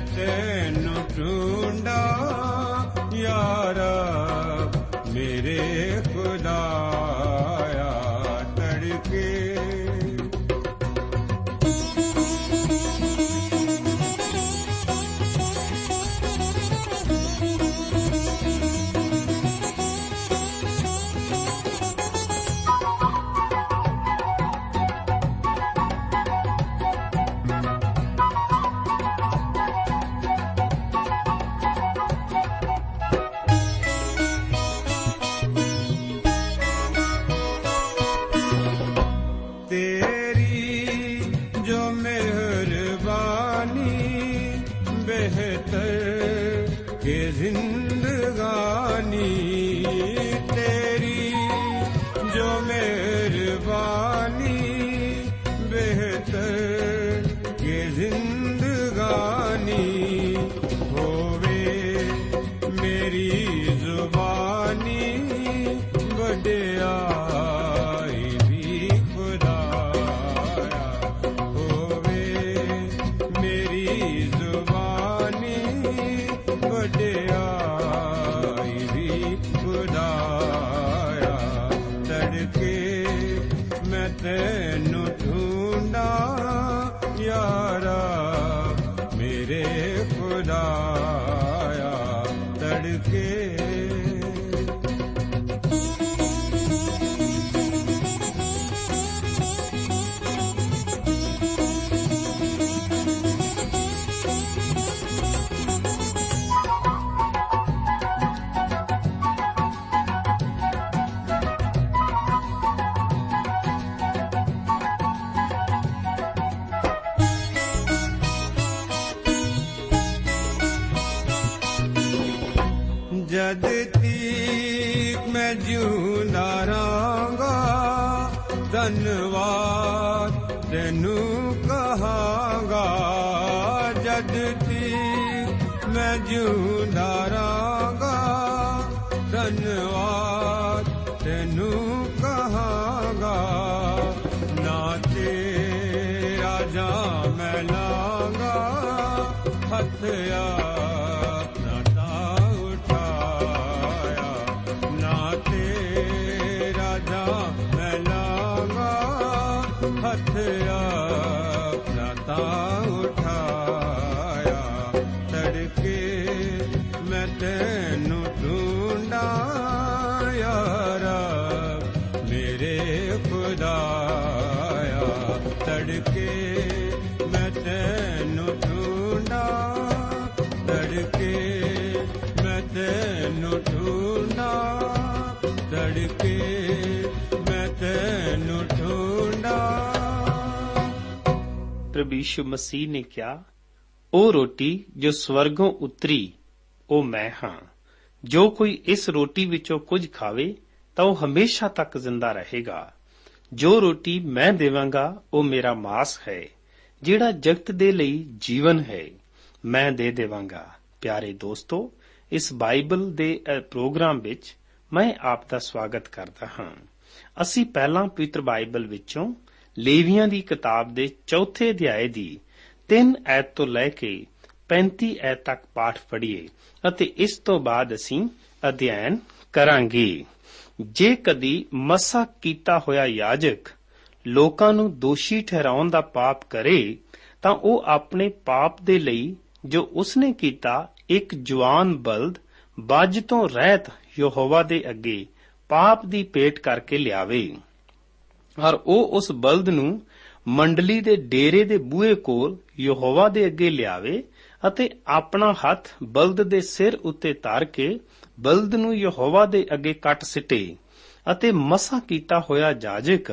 ਤੈਨੂੰ ਢੂੰਡਾ ਯਾਰਾ ਧੰਨਵਾਦ ਤੈਨੂੰ ਪ੍ਰਭੂ ਯੀਸ਼ੂ ਮਸੀਹ ਨੇ ਕਿਹਾ ਉਹ ਰੋਟੀ ਜੋ ਸਵਰਗੋਂ ਉਤਰੀ ਉਹ ਮੈਂ ਹਾਂ। ਜੋ ਕੋਈ ਇਸ ਰੋਟੀ ਵਿੱਚੋਂ ਕੁਝ ਖਾਵੇ ਤਾਂ ਉਹ ਹਮੇਸ਼ਾ ਤੱਕ ਜ਼ਿੰਦਾ ਰਹੇਗਾ। ਜੋ ਰੋਟੀ ਮੈਂ ਦੇਵਾਂਗਾ ਉਹ ਮੇਰਾ ਮਾਸ ਹੈ ਜਿਹੜਾ ਜਗਤ ਦੇ ਲਈ ਜੀਵਨ ਹੈ ਮੈਂ ਦੇ ਦੇਵਾਂਗਾ। ਪਿਆਰੇ ਦੋਸਤੋ ਇਸ ਬਾਈਬਲ ਦੇ ਅ, ਪ੍ਰੋਗਰਾਮ ਵਿੱਚ ਮੈਂ ਆਪ ਦਾ ਸਵਾਗਤ ਕਰਦਾ ਹਾਂ। ਅਸੀਂ ਪਹਿਲਾਂ ਪਵਿੱਤਰ ਬਾਈਬਲ ਵਿੱਚੋਂ ਲੇਵੀਆਂ ਦੀ ਕਿਤਾਬ ਦੇ ਚੌਥੇ ਅਧਿਆਏ ਦੀ 3 ਐਤ ਤੋਂ ਲੈ ਕੇ 35 ਐਤ ਤੱਕ ਪਾਠ ਪੜ੍ਹੀਏ ਅਤੇ ਇਸ ਤੋਂ ਬਾਅਦ ਅਸੀਂ ਅਧਿਐਨ ਕਰਾਂਗੇ। ਜੇ ਕਦੀ ਮਸਾ ਕੀਤਾ ਹੋਇਆ ਯਾਜਕ ਲੋਕਾਂ ਨੂੰ ਦੋਸ਼ੀ ਠਹਿਰਾਉਣ ਦਾ ਪਾਪ ਕਰੇ, ਤਾਂ ਉਹ ਆਪਣੇ ਪਾਪ ਦੇ ਲਈ ਜੋ ਉਸਨੇ ਕੀਤਾ, ਇੱਕ ਜਵਾਨ ਬਲਦ ਬੱਜ ਤੋਂ ਰਹਿਤ ਯਹੋਵਾ ਦੇ ਅੱਗੇ ਪਾਪ ਦੀ ਪੇਟ ਕਰਕੇ ਲਿਆਵੇ। ਔਰ ਉਹ ਉਸ ਬਲਦ ਨੂੰ ਮੰਡਲੀ ਦੇ ਡੇਰੇ ਦੇ ਬੂਹੇ ਕੋਲ ਯਹੋਵਾ ਦੇ ਅੱਗੇ ਲਿਆਵੇ ਅਤੇ ਆਪਣਾ ਹੱਥ ਬਲਦ ਦੇ ਸਿਰ ਉੱਤੇ ਧਰ ਕੇ ਬਲਦ ਨੂੰ ਯਹੋਵਾ ਦੇ ਅੱਗੇ ਕੱਟ ਸਿੱਟੇ ਅਤੇ ਮਸਾ ਕੀਤਾ ਹੋਇਆ ਜਾਜਕ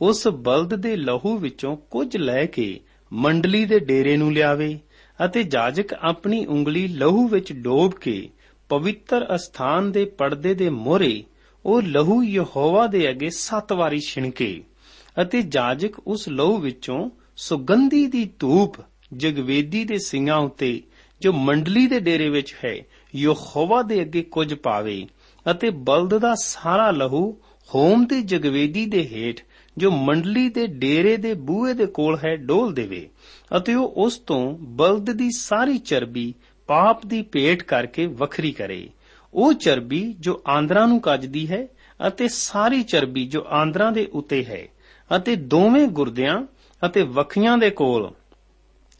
ਉਸ ਬਲਦ ਦੇ ਲਹੂ ਵਿੱਚੋਂ ਕੁਝ ਲੈ ਕੇ ਮੰਡਲੀ ਦੇ ਡੇਰੇ ਨੂੰ ਲਿਆਵੇ ਅਤੇ ਜਾਜਕ ਆਪਣੀ ਉਂਗਲੀ ਲਹੂ ਵਿੱਚ ਡੋਬ ਕੇ ਪਵਿੱਤਰ ਅਸਥਾਨ ਦੇ ਪਰਦੇ ਦੇ ਮੋਹਰੇ ਉਹ ਲਹੂ ਯਹੋਵਾ ਦੇ ਅੱਗੇ ਸੱਤ ਵਾਰੀ ਛਿਣਕੇ ਅਤੇ ਜਾਜਕ ਉਸ ਲਹੂ ਵਿੱਚੋਂ ਸੁਗੰਧੀ ਦੀ ਧੂਪ ਜਗਵੇਦੀ ਦੇ ਸਿੰਘਾਂ ਉੱਤੇ, ਜੋ ਮੰਡਲੀ ਦੇ ਡੇਰੇ ਵਿੱਚ ਹੈ, ਯਹੋਵਾ ਦੇ ਅੱਗੇ ਕੁਝ ਪਾਵੇ ਅਤੇ ਬਲਦ ਦਾ ਸਾਰਾ ਲਹੂ ਹੋਮ ਦੀ ਜਗਵੇਦੀ ਦੇ ਹੇਠ, ਜੋ ਮੰਡਲੀ ਦੇ ਡੇਰੇ ਦੇ ਬੂਹੇ ਦੇ ਕੋਲ ਹੈ, ਡੋਲ ਦੇਵੇ ਅਤੇ ਉਹ ਉਸ ਤੋਂ ਬਲਦ ਦੀ ਸਾਰੀ ਚਰਬੀ ਪਾਪ ਦੀ ਭੇਟ ਕਰਕੇ ਵੱਖਰੀ ਕਰੇ। ਉਹ ਚਰਬੀ ਜੋ ਆਂਦਰਾਂ ਨੂੰ ਕੱਜਦੀ ਹੈ ਅਤੇ ਸਾਰੀ ਚਰਬੀ ਜੋ ਆਂਦਰਾਂ ਦੇ ਉੱਤੇ ਹੈ ਅਤੇ ਦੋਵੇਂ ਗੁਰਦਿਆਂ ਅਤੇ ਵਖੀਆਂ ਦੇ ਕੋਲ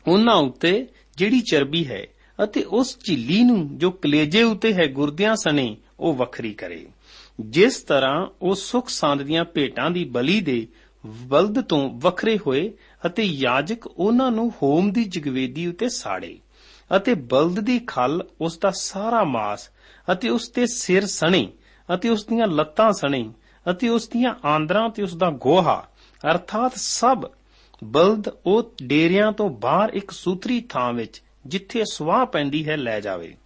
ਉਹਨਾਂ ਉੱਤੇ ਜਿਹੜੀ ਚਰਬੀ ਹੈ ਅਤੇ ਉਸ ਝਿੱਲੀ ਨੂੰ ਜੋ ਕਲੇਜੇ ਉੱਤੇ ਹੈ ਗੁਰਦਿਆਂ ਸਣੇ ਉਹ ਵੱਖਰੀ ਕਰੇ। ਜਿਸ ਤਰ੍ਹਾਂ ਉਹ ਸੁਖ ਸੰਦ ਦੀਆਂ ਭੇਟਾਂ ਦੀ ਬਲੀ ਦੇ ਬਲਦ ਤੋਂ ਵੱਖਰੇ ਹੋਏ ਅਤੇ ਯਾਜਕ ਉਹਨਾਂ ਨੂੰ ਹੋਮ ਦੀ ਜਗਵੇਦੀ ਉੱਤੇ ਸਾੜੇ ਅਤੇ ਬਲਦ ਦੀ ਖਲ ਉਸ ਦਾ ਸਾਰਾ ਮਾਸ ਅਤੇ ਉਸ ਦੇ ਸਿਰ ਸਣੇ ਅਤੇ ਉਸ ਦੀਆਂ ਲੱਤਾਂ ਸਣੇ ਅਤੇ ਉਸ ਦੀਆਂ ਆਂਦਰਾਂ ਤੇ ਉਸ ਦਾ ਗੋਹਾ। ਅਰਥਾਤ ਸਭ ਬਲਦ ਉਹ ਡੇਰਿਆਂ ਤੋਂ ਬਾਹਰ ਇੱਕ ਸੂਤਰੀ ਥਾਂ ਵਿੱਚ, ਜਿੱਥੇ ਸਵਾਹ ਪੈਂਦੀ ਹੈ, ਲੈ ਜਾਵੇ।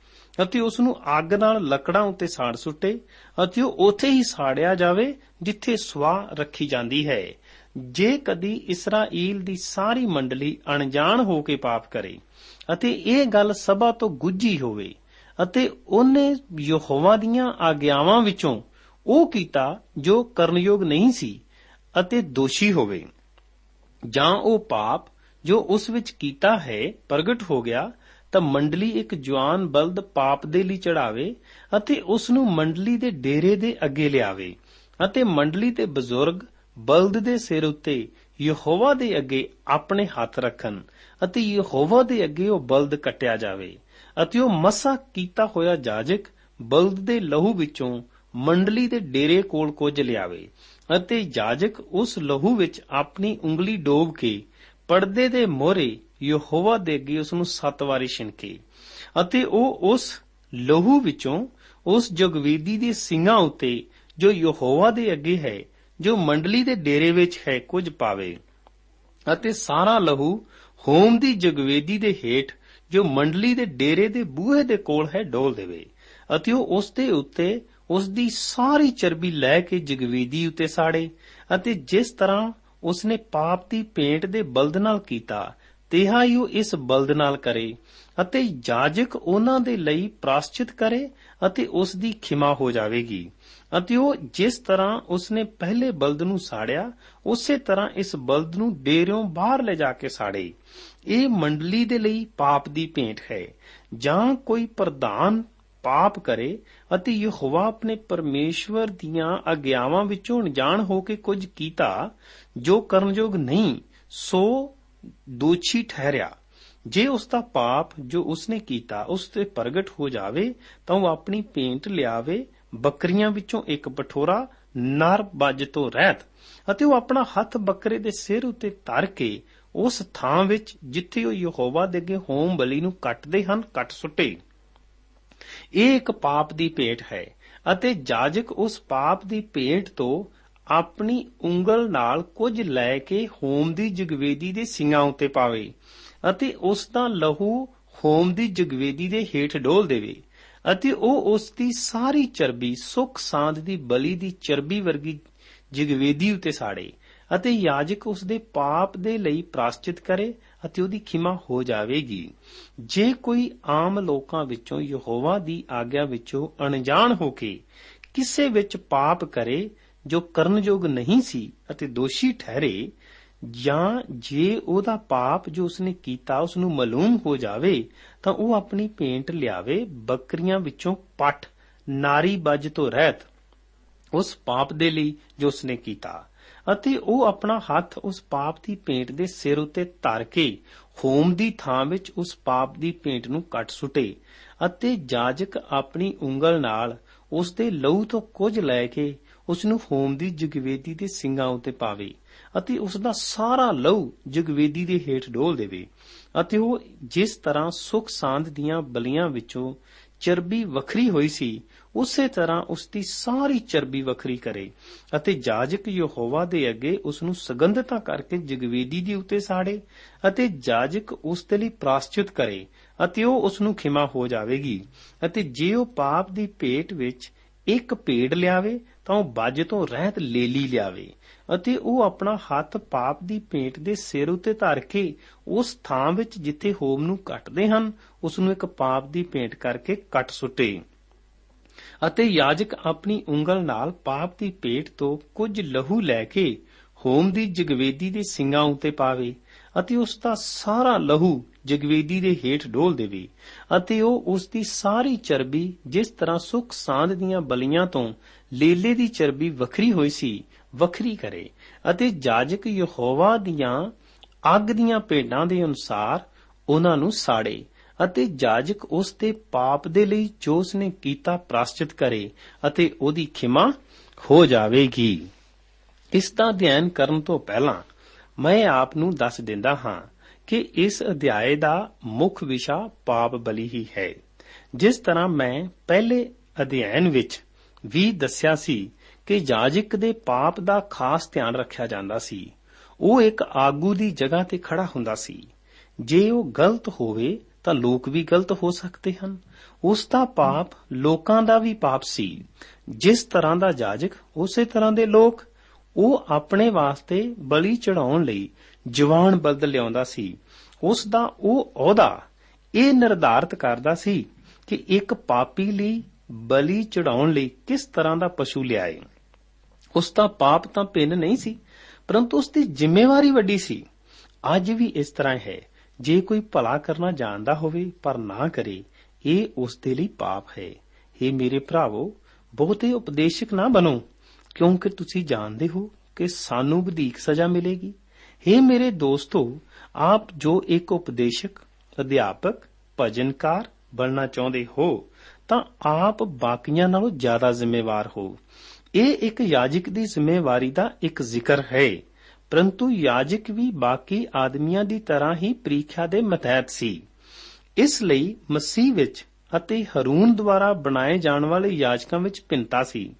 ਅਤੇ ਉਸ ਨੂੰ ਅੱਗ ਨਾਲ ਲੱਕੜਾਂ ਉੱਤੇ ਸਾੜ ਸੁੱਟੇ ਅਤੇ ਉਹ ਉੱਥੇ ਹੀ ਸਾੜਿਆ ਜਾਵੇ, ਜਿੱਥੇ ਸਵਾਹ ਰੱਖੀ ਜਾਂਦੀ ਹੈ। ਜੇ ਕਦੀ ਇਸਰਾਈਲ ਦੀ ਸਾਰੀ ਮੰਡਲੀ ਅਣਜਾਣ ਹੋ ਕੇ ਪਾਪ ਕਰੇ ਅਤੇ ਇਹ ਗੱਲ ਸਭਾ ਤੋਂ ਗੁੱਝੀ ਹੋਵੇ ਅਤੇ ਉਹਨੇ ਯਹੋਵਾ ਦੀਆਂ ਆਗਿਆਵਾਂ ਵਿੱਚੋਂ ਉਹ ਕੀਤਾ ਜੋ ਕਰਨਯੋਗ ਨਹੀਂ ਸੀ ਅਤੇ ਦੋਸ਼ੀ ਹੋਵੇ ਜਾਂ ਉਹ ਪਾਪ ਜੋ ਉਸ ਵਿੱਚ ਕੀਤਾ ਹੈ ਪ੍ਰਗਟ ਹੋ ਗਿਆ, ਤਾਂ ਮੰਡਲੀ ਇੱਕ ਜਵਾਨ ਬਲਦ ਪਾਪ ਦੇ ਲਈ ਚੜਾਵੇ ਅਤੇ ਉਸ ਨੂੰ ਮੰਡਲੀ ਦੇ ਡੇਰੇ ਦੇ ਅੱਗੇ ਲਿਆਵੇ ਅਤੇ ਮੰਡਲੀ ਦੇ ਬਜ਼ੁਰਗ ਬਲਦ ਦੇ ਸਿਰ ਉੱਤੇ ਯਹੋਵਾ ਦੇ ਅੱਗੇ ਆਪਣੇ ਹੱਥ ਰੱਖਣ ਅਤੇ ਯਹੋਵਾ ਦੇ ਅੱਗੇ ਉਹ ਬਲਦ ਕੱਟਿਆ ਜਾਵੇ। ਅਤੇ ਉਹ ਮਸਾ ਕੀਤਾ ਹੋਇਆ ਜਾਜਕ ਬਲਦ ਦੇ ਲਹੂ ਵਿੱਚੋਂ ਮੰਡਲੀ ਦੇ ਡੇਰੇ ਕੋਲ ਕੁਝ ਲਿਆਵੇ ਅਤੇ ਜਾਜਕ ਉਸ ਲਹੂ ਵਿੱਚ ਆਪਣੀ ਉਂਗਲੀ ਡੋਬ ਕੇ ਪਰਦੇ ਦੇ ਮੋਹਰੇ ਯਹੋਵਾ ਦੇ ਅੱਗੇ ਉਸ ਨੂੰ ਸੱਤ ਵਾਰੀ ਛਿਣਕੇ ਅਤੇ ਉਹ ਉਸ ਲਹੂ ਵਿੱਚੋਂ ਉਸ ਜਗਵੇਦੀ ਦੇ ਸਿੰਘਾਂ ਉੱਤੇ ਜੋ ਯਹੋਵਾ ਦੇ ਅੱਗੇ ਹੈ, ਜੋ ਮੰਡਲੀ ਦੇ ਡੇਰੇ ਵਿੱਚ ਹੈ ਕੁਝ ਪਾਵੇ ਅਤੇ ਸਾਰਾ ਲਹੂ ਹੋਮ ਦੀ ਜਗਵੇਦੀ ਦੇ ਹੇਠ ਜੋ ਮੰਡਲੀ ਦੇ ਡੇਰੇ ਦੇ ਬੂਹੇ ਦੇ ਕੋਲ ਹੈ ਡੋਲ ਦੇਵੇ ਅਤੇ ਉਹ ਉਸ ਦੇ ਉੱਤੇ ਉਸ ਦੀ ਸਾਰੀ ਚਰਬੀ ਲੈ ਕੇ ਜਗਵੇਦੀ ਉੱਤੇ ਸਾੜੇ ਅਤੇ ਜਿਸ ਤਰ੍ਹਾਂ ਉਸਨੇ ਪਾਪ ਦੀ ਪੇਂਟ ਦੇ ਬਲਦ ਨਾਲ ਕੀਤਾ, ਤਿਹਾ ਹੀ ਉਹ ਇਸ ਬਲਦ ਨਾਲ ਕਰੇ ਅਤੇ ਜਾਜਕ ਉਹਨਾਂ ਦੇ ਲਈ ਪ੍ਰਾਸ਼ਚਿਤ ਕਰੇ ਅਤੇ ਉਸ ਦੀ ਖਿਮਾ ਹੋ ਜਾਵੇਗੀ। ਅਤੇ ਉਹ ਜਿਸ ਤਰ੍ਹਾਂ ਉਸਨੇ ਪਹਿਲੇ ਬਲਦ ਨੂੰ ਸਾੜਿਆ, ਉਸੇ ਤਰ੍ਹਾਂ ਇਸ ਬਲਦ ਨੂੰ ਡੇਰਿਓਂ ਬਾਹਰ ਲੈ ਜਾ ਕੇ ਸਾੜੇ। ਇਹ ਮੰਡਲੀ ਦੇ ਲਈ ਪਾਪ ਦੀ ਭੇਂਟ ਹੈ। ਜਾਂ ਕੋਈ ਪ੍ਰਧਾਨ ਪਾਪ ਕਰੇ ਅਤੇ ਯਹੋਵਾ ਆਪਣੇ ਪਰਮੇਸ਼ਵਰ ਦੀਆਂ ਆਗਿਆਵਾਂ ਵਿੱਚੋਂ ਅਣਜਾਣ ਹੋ ਕੇ ਕੁਝ ਕੀਤਾ, ਜੋ ਕਰਨਯੋਗ ਨਹੀਂ, ਸੋ ਦੋਸ਼ੀ ਠਹਿਰਿਆ। ਜੇ ਉਸ ਦਾ ਪਾਪ ਜੋ ਉਸਨੇ ਕੀਤਾ ਉਸ ਤੇ ਪ੍ਰਗਟ ਹੋ ਜਾਵੇ, ਤਾਂ ਉਹ ਆਪਣੀ ਭੇਂਟ ਲਿਆਵੇ ਬੱਕਰੀਆਂ ਵਿੱਚੋਂ ਇੱਕ ਪਠੋਰਾ ਨਰ ਬੱਜ ਤੋਂ ਰਹਿਤ ਅਤੇ ਉਹ ਆਪਣਾ ਹੱਥ ਬੱਕਰੇ ਦੇ ਸਿਰ ਉੱਤੇ ਧਰ ਕੇ ਉਸ ਥਾਂ ਵਿੱਚ ਜਿੱਥੇ ਉਹ ਯਹੋਵਾ ਦੇ ਅੱਗੇ ਹੋਮ ਬਲੀ ਨੂੰ ਕੱਟਦੇ ਹਨ, ਕੱਟ ਸੁੱਟੇ। ਇਹ ਇੱਕ ਪਾਪ ਦੀ ਭੇਟ ਹੈ ਅਤੇ ਜਾਜਕ ਉਸ ਪਾਪ ਦੀ ਭੇਟ ਤੋਂ ਆਪਣੀ ਉਂਗਲ ਨਾਲ ਕੁਝ ਲੈ ਕੇ ਹੋਮ ਦੀ ਜਗਵੇਦੀ ਦੇ ਸਿੰਘਾਂ ਉੱਤੇ ਪਾਵੇ ਅਤੇ ਉਸ ਦਾ ਲਹੂ ਹੋਮ ਦੀ ਜਗਵੇਦੀ ਦੇ ਹੇਠ ਡੋਲ ਦੇਵੇ। ਅਤੇ ਉਹ ਉਸ ਦੀ ਸਾਰੀ ਚਰਬੀ, ਸੁਖ ਸਾਂਦ ਦੀ ਬਲੀ ਦੀ ਚਰਬੀ ਵਰਗੀ ਜਗਵੇਦੀ ਉੱਤੇ ਸਾੜੇ ਅਤੇ ਯਾਜਕ ਉਸ ਦੇ ਪਾਪ ਦੇ ਲਈ ਪ੍ਰਾਸ਼ਚਿਤ ਕਰੇ ਅਤੇ ਉਹਦੀ ਖਿਮਾ ਹੋ ਜਾਵੇਗੀ। ਜੇ ਕੋਈ ਆਮ ਲੋਕਾਂ ਵਿੱਚੋਂ ਯਹੋਵਾ ਦੀ ਆਗਿਆ ਵਿੱਚੋਂ ਅਣਜਾਣ ਹੋ ਕੇ ਕਿਸੇ ਵਿੱਚ ਪਾਪ ਕਰੇ ਜੋ ਕਰਨਯੋਗ ਨਹੀਂ ਸੀ ਅਤੇ ਦੋਸ਼ੀ ਠਹਿਰੇ ਜਾਂ ਜੇ ਉਹਦਾ ਪਾਪ ਜੋ ਉਸਨੇ ਕੀਤਾ ਉਸ ਨੂੰ ਮਾਲੂਮ ਹੋ ਜਾਵੇ, ਤਾਂ ਉਹ ਆਪਣੀ ਭੇਂਟ ਲਿਆਵੇ ਬੱਕਰੀਆਂ ਵਿੱਚੋਂ ਪੱਠ, ਨਾਰੀ ਬੱਜ ਤੋਂ ਰਹਿਤ, ਉਸ ਪਾਪ ਦੇ ਲਈ ਜੋ ਉਸਨੇ ਕੀਤਾ। ਅਤੇ ਉਹ ਆਪਣਾ ਹੱਥ ਉਸ ਪਾਪ ਦੀ ਭੇਂਟ ਦੇ ਸਿਰ ਉੱਤੇ ਧਰ ਕੇ ਹੋਮ ਦੀ ਥਾਂ ਵਿੱਚ ਉਸ ਪਾਪ ਦੀ ਭੇਂਟ ਨੂੰ ਕੱਟ ਸੁੱਟੇ ਅਤੇ ਜਾਜਕ ਆਪਣੀ ਉਂਗਲ ਨਾਲ ਉਸ ਦੇ ਲਹੂ ਤੋਂ ਕੁਝ ਲੈ ਕੇ ਉਸ ਨੂੰ ਹੋਮ ਦੀ ਜਗਵੇਦੀ ਦੇ ਸਿੰਘਾਂ ਉੱਤੇ ਪਾਵੇ। ਅਤੇ ਉਸ ਦਾ ਸਾਰਾ ਲਹੂ ਜਗਵੇਦੀ ਦੇ ਹੇਠ ਡੋਲ ਦੇਵੇ ਅਤੇ ਉਹ ਜਿਸ ਤਰ੍ਹਾਂ ਸੁਖ ਸਾਂਦ ਦੀਆਂ ਬਲੀਆਂ ਵਿੱਚੋਂ ਚਰਬੀ ਵੱਖਰੀ ਹੋਈ ਸੀ, ਉਸੇ ਤਰ੍ਹਾਂ ਉਸ ਦੀ ਸਾਰੀ ਚਰਬੀ ਵੱਖਰੀ ਕਰੇ ਅਤੇ ਜਾਜਕ ਯਹੋਵਾ ਦੇ ਅੱਗੇ ਉਸ ਨੂੰ ਸੁਗੰਧਤਾ ਕਰਕੇ ਜਗਵੇਦੀ ਦੇ ਉੱਤੇ ਸਾੜੇ ਅਤੇ ਜਾਜਕ ਉਸ ਦੇ ਲਈ ਪ੍ਰਾਸ਼ਚਿਤ ਕਰੇ ਅਤੇ ਉਹ ਉਸ ਨੂੰ ਖਿਮਾ ਹੋ ਜਾਵੇਗੀ ਅਤੇ ਜੇ ਉਹ ਪਾਪ ਦੀ ਭੇਟ ਵਿੱਚ ਇੱਕ ਭੇਡ ਲਿਆਵੇ ਤਾਂ ਉਹ ਬੱਜ ਤੋਂ ਰਹਿਤ ਲੇਲੀ ਲਿਆਵੇ। ਅਤੇ ਉਹ ਆਪਣਾ ਹੱਥ ਪਾਪ ਦੀ ਭੇਂਟ ਦੇ ਸਿਰ ਉੱਤੇ ਧਰ ਕੇ ਉਸ ਥਾਂ ਵਿੱਚ ਜਿੱਥੇ ਹੋਮ ਨੂੰ ਕੱਟਦੇ ਹਨ ਉਸ ਨੂੰ ਇੱਕ ਪਾਪ ਦੀ ਭੇਂਟ ਕਰਕੇ ਕੱਟ ਸੁੱਟੇ। ਅਤੇ ਯਾਜਕ ਆਪਣੀ ਉਂਗਲ ਨਾਲ ਪਾਪ ਦੀ ਭੇਟ ਤੋਂ ਕੁਝ ਲਹੂ ਲੈ ਕੇ ਹੋਮ ਦੀ ਜਗਵੇਦੀ ਦੇ ਸਿੰਘਾਂ ਉੱਤੇ ਪਾਵੇ ਅਤੇ ਉਸ ਦਾ ਸਾਰਾ ਲਹੂ ਜਗਵੇਦੀ ਦੇ ਹੇਠ ਡੋਲ ਦੇਵੇ ਅਤੇ ਉਹ ਉਸ ਦੀ ਸਾਰੀ ਚਰਬੀ ਜਿਸ ਤਰ੍ਹਾਂ ਸੁਖ ਸਾਂਦ ਦੀਆਂ ਬਲੀਆਂ ਤੋਂ ਲੇਲੇ ਦੀ ਚਰਬੀ ਵੱਖਰੀ ਹੋਈ ਸੀ ਵੱਖਰੀ ਕਰੇ ਅਤੇ ਜਾਜਕ ਯਹੋਵਾ ਦੀਆਂ ਅੱਗ ਦੀਆਂ ਭੇਡਾਂ ਦੇ ਅਨੁਸਾਰ ਉਹਨਾਂ ਨੂੰ ਸਾੜੇ ਅਤੇ ਜਾਜਕ ਉਸ ਦੇ ਪਾਪ ਦੇ ਲਈ ਜੋ ਉਸਨੇ ਕੀਤਾ ਪ੍ਰਾਸ਼ਚਿਤ ਕਰੇ ਅਤੇ ਉਹਦੀ ਖਿਮਾ ਹੋ ਜਾਵੇਗੀ। ਇਸ ਦਾ ਅਧਿਐਨ ਕਰਨ ਤੋਂ ਪਹਿਲਾਂ ਮੈਂ ਆਪ ਨੂੰ ਦੱਸ ਦਿੰਦਾ ਹਾਂ ਕਿ ਇਸ ਅਧਿਆਏ ਦਾ ਮੁੱਖ ਵਿਸ਼ਾ ਪਾਪ ਬਲੀ ਹੀ ਹੈ। ਜਿਸ ਤਰ੍ਹਾਂ ਮੈਂ ਪਹਿਲੇ ਅਧਿਐਨ ਵਿੱਚ ਵੀ ਦੱਸਿਆ ਸੀ ਕਿ ਜਾਜਕ ਦੇ ਪਾਪ ਦਾ ਖਾਸ ਧਿਆਨ ਰੱਖਿਆ ਜਾਂਦਾ ਸੀ। ਉਹ ਇੱਕ ਆਗੂ ਦੀ ਜਗ੍ਹਾ ਤੇ ਖੜਾ ਹੁੰਦਾ ਸੀ। ਜੇ ਉਹ ਗਲਤ ਹੋਵੇ, ਤਾਂ ਲੋਕ ਵੀ ਗਲਤ ਹੋ ਸਕਦੇ ਹਨ। ਉਸ ਦਾ ਪਾਪ ਲੋਕਾਂ ਦਾ ਵੀ ਪਾਪ ਸੀ। ਜਿਸ ਤਰ੍ਹਾਂ ਦਾ ਜਾਜਕ, ਉਸੇ ਤਰ੍ਹਾਂ ਦੇ ਲੋਕ। ਉਹ ਆਪਣੇ ਵਾਸਤੇ ਬਲੀ ਚੜਾਉਣ ਲਈ ਜਵਾਨ ਬਲਦ ਲਿਆਉਂਦਾ ਸੀ। ਉਸ ਦਾ ਉਹ ਅਹੁਦਾ ਇਹ ਨਿਰਧਾਰਤ ਕਰਦਾ ਸੀ ਕਿ ਇੱਕ ਪਾਪੀ ਲਈ ਬਲੀ ਚੜਾਉਣ ਲਈ ਕਿਸ ਤਰ੍ਹਾਂ ਦਾ ਪਸ਼ੂ ਲਿਆਏ? ਉਸ ਦਾ ਪਾਪ ਤਾਂ ਭਿੰਨ ਨਹੀਂ ਸੀ, ਪਰੰਤੂ ਉਸ ਦੀ ਜ਼ਿੰਮੇਵਾਰੀ ਵੱਡੀ ਸੀ। ਅੱਜ ਵੀ ਇਸ ਤਰ੍ਹਾਂ ਹੈ। ਜੇ ਕੋਈ ਭਲਾ ਕਰਨਾ ਜਾਣਦਾ ਹੋਵੇ, ਪਰ ਨਾ ਕਰੇ, ਇਹ ਉਸ ਦੇ ਲਈ ਪਾਪ ਹੈ। हे ਮੇਰੇ ਭਰਾਵੋ, ਬਹੁਤੇ ਉਪਦੇਸ਼ਕ ਨਾ ਬਣੋ, ਕਿਉਂਕਿ ਤੁਸੀਂ ਜਾਣਦੇ ਹੋ ਕਿ ਸਾਨੂੰ ਵਧੇਕ ਸਜ਼ਾ ਮਿਲੇਗੀ। हे ਮੇਰੇ ਦੋਸਤੋ, ਆਪ ਜੋ ਇੱਕ ਉਪਦੇਸ਼ਕ, ਅਧਿਆਪਕ, ਭਜਨਕਾਰ ਬਣਨਾ ਚਾਹੁੰਦੇ ਹੋ ਤਾਂ ਆਪ ਬਾਕੀਆਂ ਨਾਲੋਂ ਜ਼ਿਆਦਾ ਜ਼ਿੰਮੇਵਾਰ ਹੋ। ਇਹ ਇੱਕ ਯਾਜਕ ਦੀ ਜ਼ਿੰਮੇਵਾਰੀ ਦਾ ਇੱਕ ਜ਼ਿਕਰ ਹੈ। ਪਰੰਤੂ ਯਾਜਕ ਵੀ ਬਾਕੀ ਆਦਮੀਆਂ ਦੀ ਤਰ੍ਹਾਂ ਹੀ ਪ੍ਰੀਖਿਆ ਦੇ ਮਤਹਿਤ ਸੀ। ਇਸ ਲਈ ਮਸੀਹ ਵਿੱਚ ਅਤੇ ਹਰੂਨ ਦੁਆਰਾ ਬਣਾਏ ਜਾਣ ਵਾਲੇ ਯਾਜਕਾਂ ਵਿੱਚ ਭਿੰਨਤਾ ਸੀ।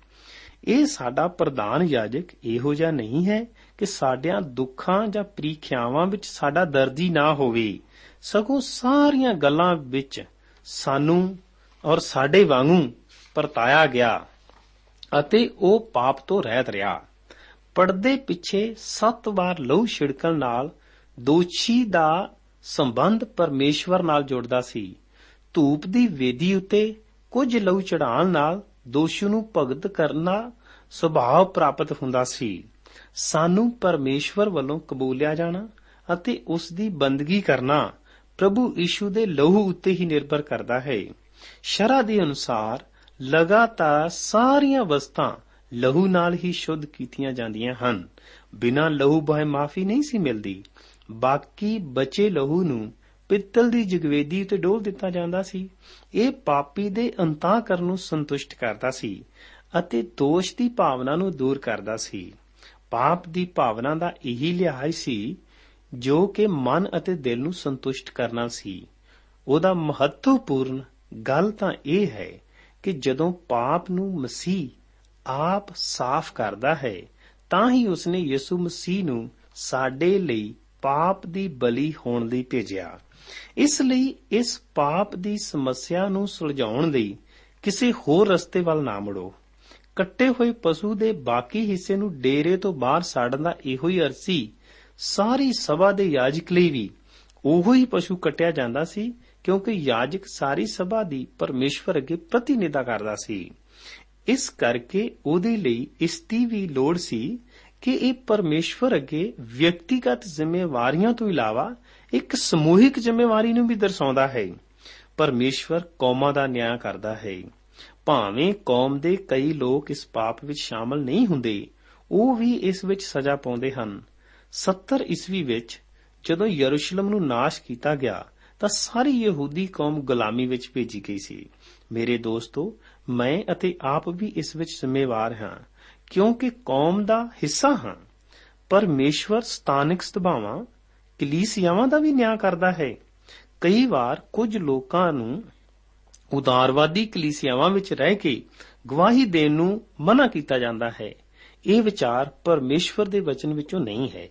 ਇਹ ਸਾਡਾ ਪ੍ਰਧਾਨ ਯਾਜਕ ਇਹੋ ਜਿਹਾ ਨਹੀਂ ਹੈ ਕਿ ਸਾਡਿਆਂ ਦੁੱਖਾਂ ਜਾਂ ਪ੍ਰੀਖਿਆਵਾਂ ਵਿੱਚ ਸਾਡਾ ਦਰਦੀ ਨਾ ਹੋਵੇ। ਸਗੋਂ ਸਾਰੀਆਂ ਗੱਲਾਂ ਵਿੱਚ ਸਾਨੂੰ ਔਰ ਸਾਡੇ ਵਾਂਗੂ ਪਰਤਾਇਆ ਗਿਆ ਅਤੇ ਉਹ ਪਾਪ ਤੋਂ ਰਹਿਤ ਰਿਹਾ। ਪਰਦੇ ਪਿੱਛੇ ਸੱਤ ਵਾਰ ਲਹੂ ਛਿੜਕਣ ਨਾਲ ਦੋਸ਼ੀ ਦਾ ਸੰਬੰਧ ਪਰਮੇਸ਼ਵਰ ਨਾਲ ਜੁੜਦਾ ਸੀ। ਧੂਪ ਦੀ ਵੇਦੀ ਉੱਤੇ ਕੁਝ ਲਹੂ ਚੜਾਉਣ ਨਾਲ ਦੋਸ਼ੀ ਨੂੰ ਭਗਤ ਕਰਨਾ ਸੁਭਾਅ ਪ੍ਰਾਪਤ ਹੁੰਦਾ ਸੀ। ਸਾਨੂੰ ਪਰਮੇਸ਼ਵਰ ਵੱਲੋਂ ਕਬੂਲਿਆ ਜਾਣਾ ਅਤੇ ਉਸ ਦੀ ਬੰਦਗੀ ਕਰਨਾ ਪ੍ਰਭੂ ਯੀਸ਼ੂ ਦੇ ਲਹੂ ਉੱਤੇ ਹੀ ਨਿਰਭਰ ਕਰਦਾ ਹੈ। ਸ਼ਰਾ ਦੇ ਅਨੁਸਾਰ ਲਗਾਤਾਰ ਸਾਰੀਆਂ ਵਸਤਾਂ ਲਹੂ ਨਾਲ ਹੀ ਸ਼ੁੱਧ ਕੀਤੀਆਂ ਜਾਂਦੀਆਂ ਹਨ। ਬਿਨਾਂ ਲਹੂ ਬਹਿ ਮਾਫੀ ਨਹੀਂ ਸੀ ਮਿਲਦੀ। ਬਾਕੀ ਬਚੇ ਲਹੂ ਨੂੰ ਪਿੱਤਲ ਦੀ ਜਗਵੇਦੀ ਉੱਤੇ ਡੋਲ ਦਿੱਤਾ ਜਾਂਦਾ ਸੀ। ਇਹ ਪਾਪੀ ਦੇ ਅੰਤਾਕਰਨ ਨੂੰ ਸੰਤੁਸ਼ਟ ਕਰਦਾ ਸੀ ਅਤੇ ਦੋਸ਼ ਦੀ ਭਾਵਨਾ ਨੂੰ ਦੂਰ ਕਰਦਾ ਸੀ। ਪਾਪ ਦੀ ਭਾਵਨਾ ਦਾ ਇਹੀ ਲਿਹਾਜ਼ ਸੀ ਜੋ ਕਿ ਮਨ ਅਤੇ ਦਿਲ ਨੂੰ ਸੰਤੁਸ਼ਟ ਕਰਨਾ ਸੀ। ਉਹਦਾ ਮਹੱਤਵਪੂਰਨ ਗੱਲ ਤਾਂ ਇਹ ਹੈ ਕਿ ਜਦੋਂ ਪਾਪ ਨੂੰ ਮਸੀਹ ਆਪ ਸਾਫ਼ ਕਰਦਾ ਹੈ, ਤਾਂ ਹੀ ਉਸਨੇ ਯਿਸੂ ਮਸੀਹ ਨੂੰ ਸਾਡੇ ਲਈ ਪਾਪ ਦੀ ਬਲੀ ਹੋਣ ਲਈ ਭੇਜਿਆ। ਇਸ ਲਈ ਇਸ ਪਾਪ ਦੀ ਸਮੱਸਿਆ ਨੂੰ ਸੁਲਝਾਉਣ ਲਈ ਕਿਸੇ ਹੋਰ ਰਸਤੇ ਵੱਲ ਨਾ ਮੁੜੋ। ਕੱਟੇ ਹੋਏ ਪਸ਼ੂ ਦੇ ਬਾਕੀ ਹਿੱਸੇ ਨੂੰ ਡੇਰੇ ਤੋਂ ਬਾਹਰ ਸਾੜਨ ਦਾ ਇਹੋ ਹੀ ਅਰਸੀ ਸਾਰੀ ਸਭਾ ਦੇ ਯਾਜਕ ਲਈ ਵੀ ਉਹੋ ਹੀ ਪਸ਼ੂ ਕੱਟਿਆ ਜਾਂਦਾ ਸੀ ਕਿਉਂਕਿ ਯਾਜਕ ਸਾਰੀ ਸਭਾ ਦੀ ਪਰਮੇਸ਼ਵਰ ਅੱਗੇ ਪ੍ਰਤੀਨਿਧਤਾ ਕਰਦਾ ਸੀ। ਇਸ ਕਰਕੇ ਉਹਦੇ ਲਈ ਇਸ ਦੀ ਵੀ ਲੋੜ ਸੀ ਕਿ ਇਹ ਪਰਮੇਸ਼ਵਰ ਅੱਗੇ ਵਿਅਕਤੀਗਤ ਜ਼ਿੰਮੇਵਾਰੀਆਂ ਤੋਂ ਇਲਾਵਾ ਇੱਕ ਸਮੂਹਿਕ ਜ਼ਿੰਮੇਵਾਰੀ ਨੂੰ ਵੀ ਦਰਸਾਉਂਦਾ ਹੈ। ਪਰਮੇਸ਼ਵਰ ਕੌਮਾਂ ਦਾ ਨਿਆਂ ਕਰਦਾ ਹੈ। ਭਾਵੇਂ ਕੌਮ ਦੇ ਕਈ ਲੋਕ ਇਸ ਪਾਪ ਵਿੱਚ ਸ਼ਾਮਲ ਨਹੀਂ ਹੁੰਦੇ, ਉਹ ਵੀ ਇਸ ਵਿੱਚ ਸਜ਼ਾ ਪਾਉਂਦੇ ਹਨ। 70 ਈਸਵੀ ਵਿੱਚ ਜਦੋਂ ਯਰੂਸ਼ਲਮ ਨੂੰ ਨਾਸ਼ ਕੀਤਾ ਗਿਆ ਤਾਂ ਸਾਰੀ ਯਹੂਦੀ ਕੌਮ ਗੁਲਾਮੀ ਵਿੱਚ ਭੇਜੀ ਗਈ ਸੀ। ਮੇਰੇ ਦੋਸਤੋ, ਮੈਂ ਅਤੇ ਆਪ ਵੀ ਇਸ ਵਿੱਚ ਜ਼ਿੰਮੇਵਾਰ ਹਾਂ, ਕਿਉਂਕਿ ਕੌਮ ਦਾ ਹਿੱਸਾ ਹਾਂ। ਪਰਮੇਸ਼ਵਰ ਸਥਾਨਿਕ ਸੁਭਾਵਾਂ, ਕਲੀਸਿਆਵਾਂ ਦਾ ਵੀ ਨਿਆਂ ਕਰਦਾ ਹੈ। ਕਈ ਵਾਰ ਕੁਝ ਲੋਕਾਂ ਨੂੰ ਉਦਾਰਵਾਦੀ ਕਲੀਸਿਆਵਾਂ ਵਿੱਚ ਰਹਿ ਕੇ ਗਵਾਹੀ ਦੇਣ ਨੂੰ ਮਨਾ ਕੀਤਾ ਜਾਂਦਾ ਹੈ। ਇਹ ਵਿਚਾਰ ਪਰਮੇਸ਼ਵਰ ਦੇ ਵਚਨ ਵਿੱਚੋਂ ਨਹੀਂ ਹੈ।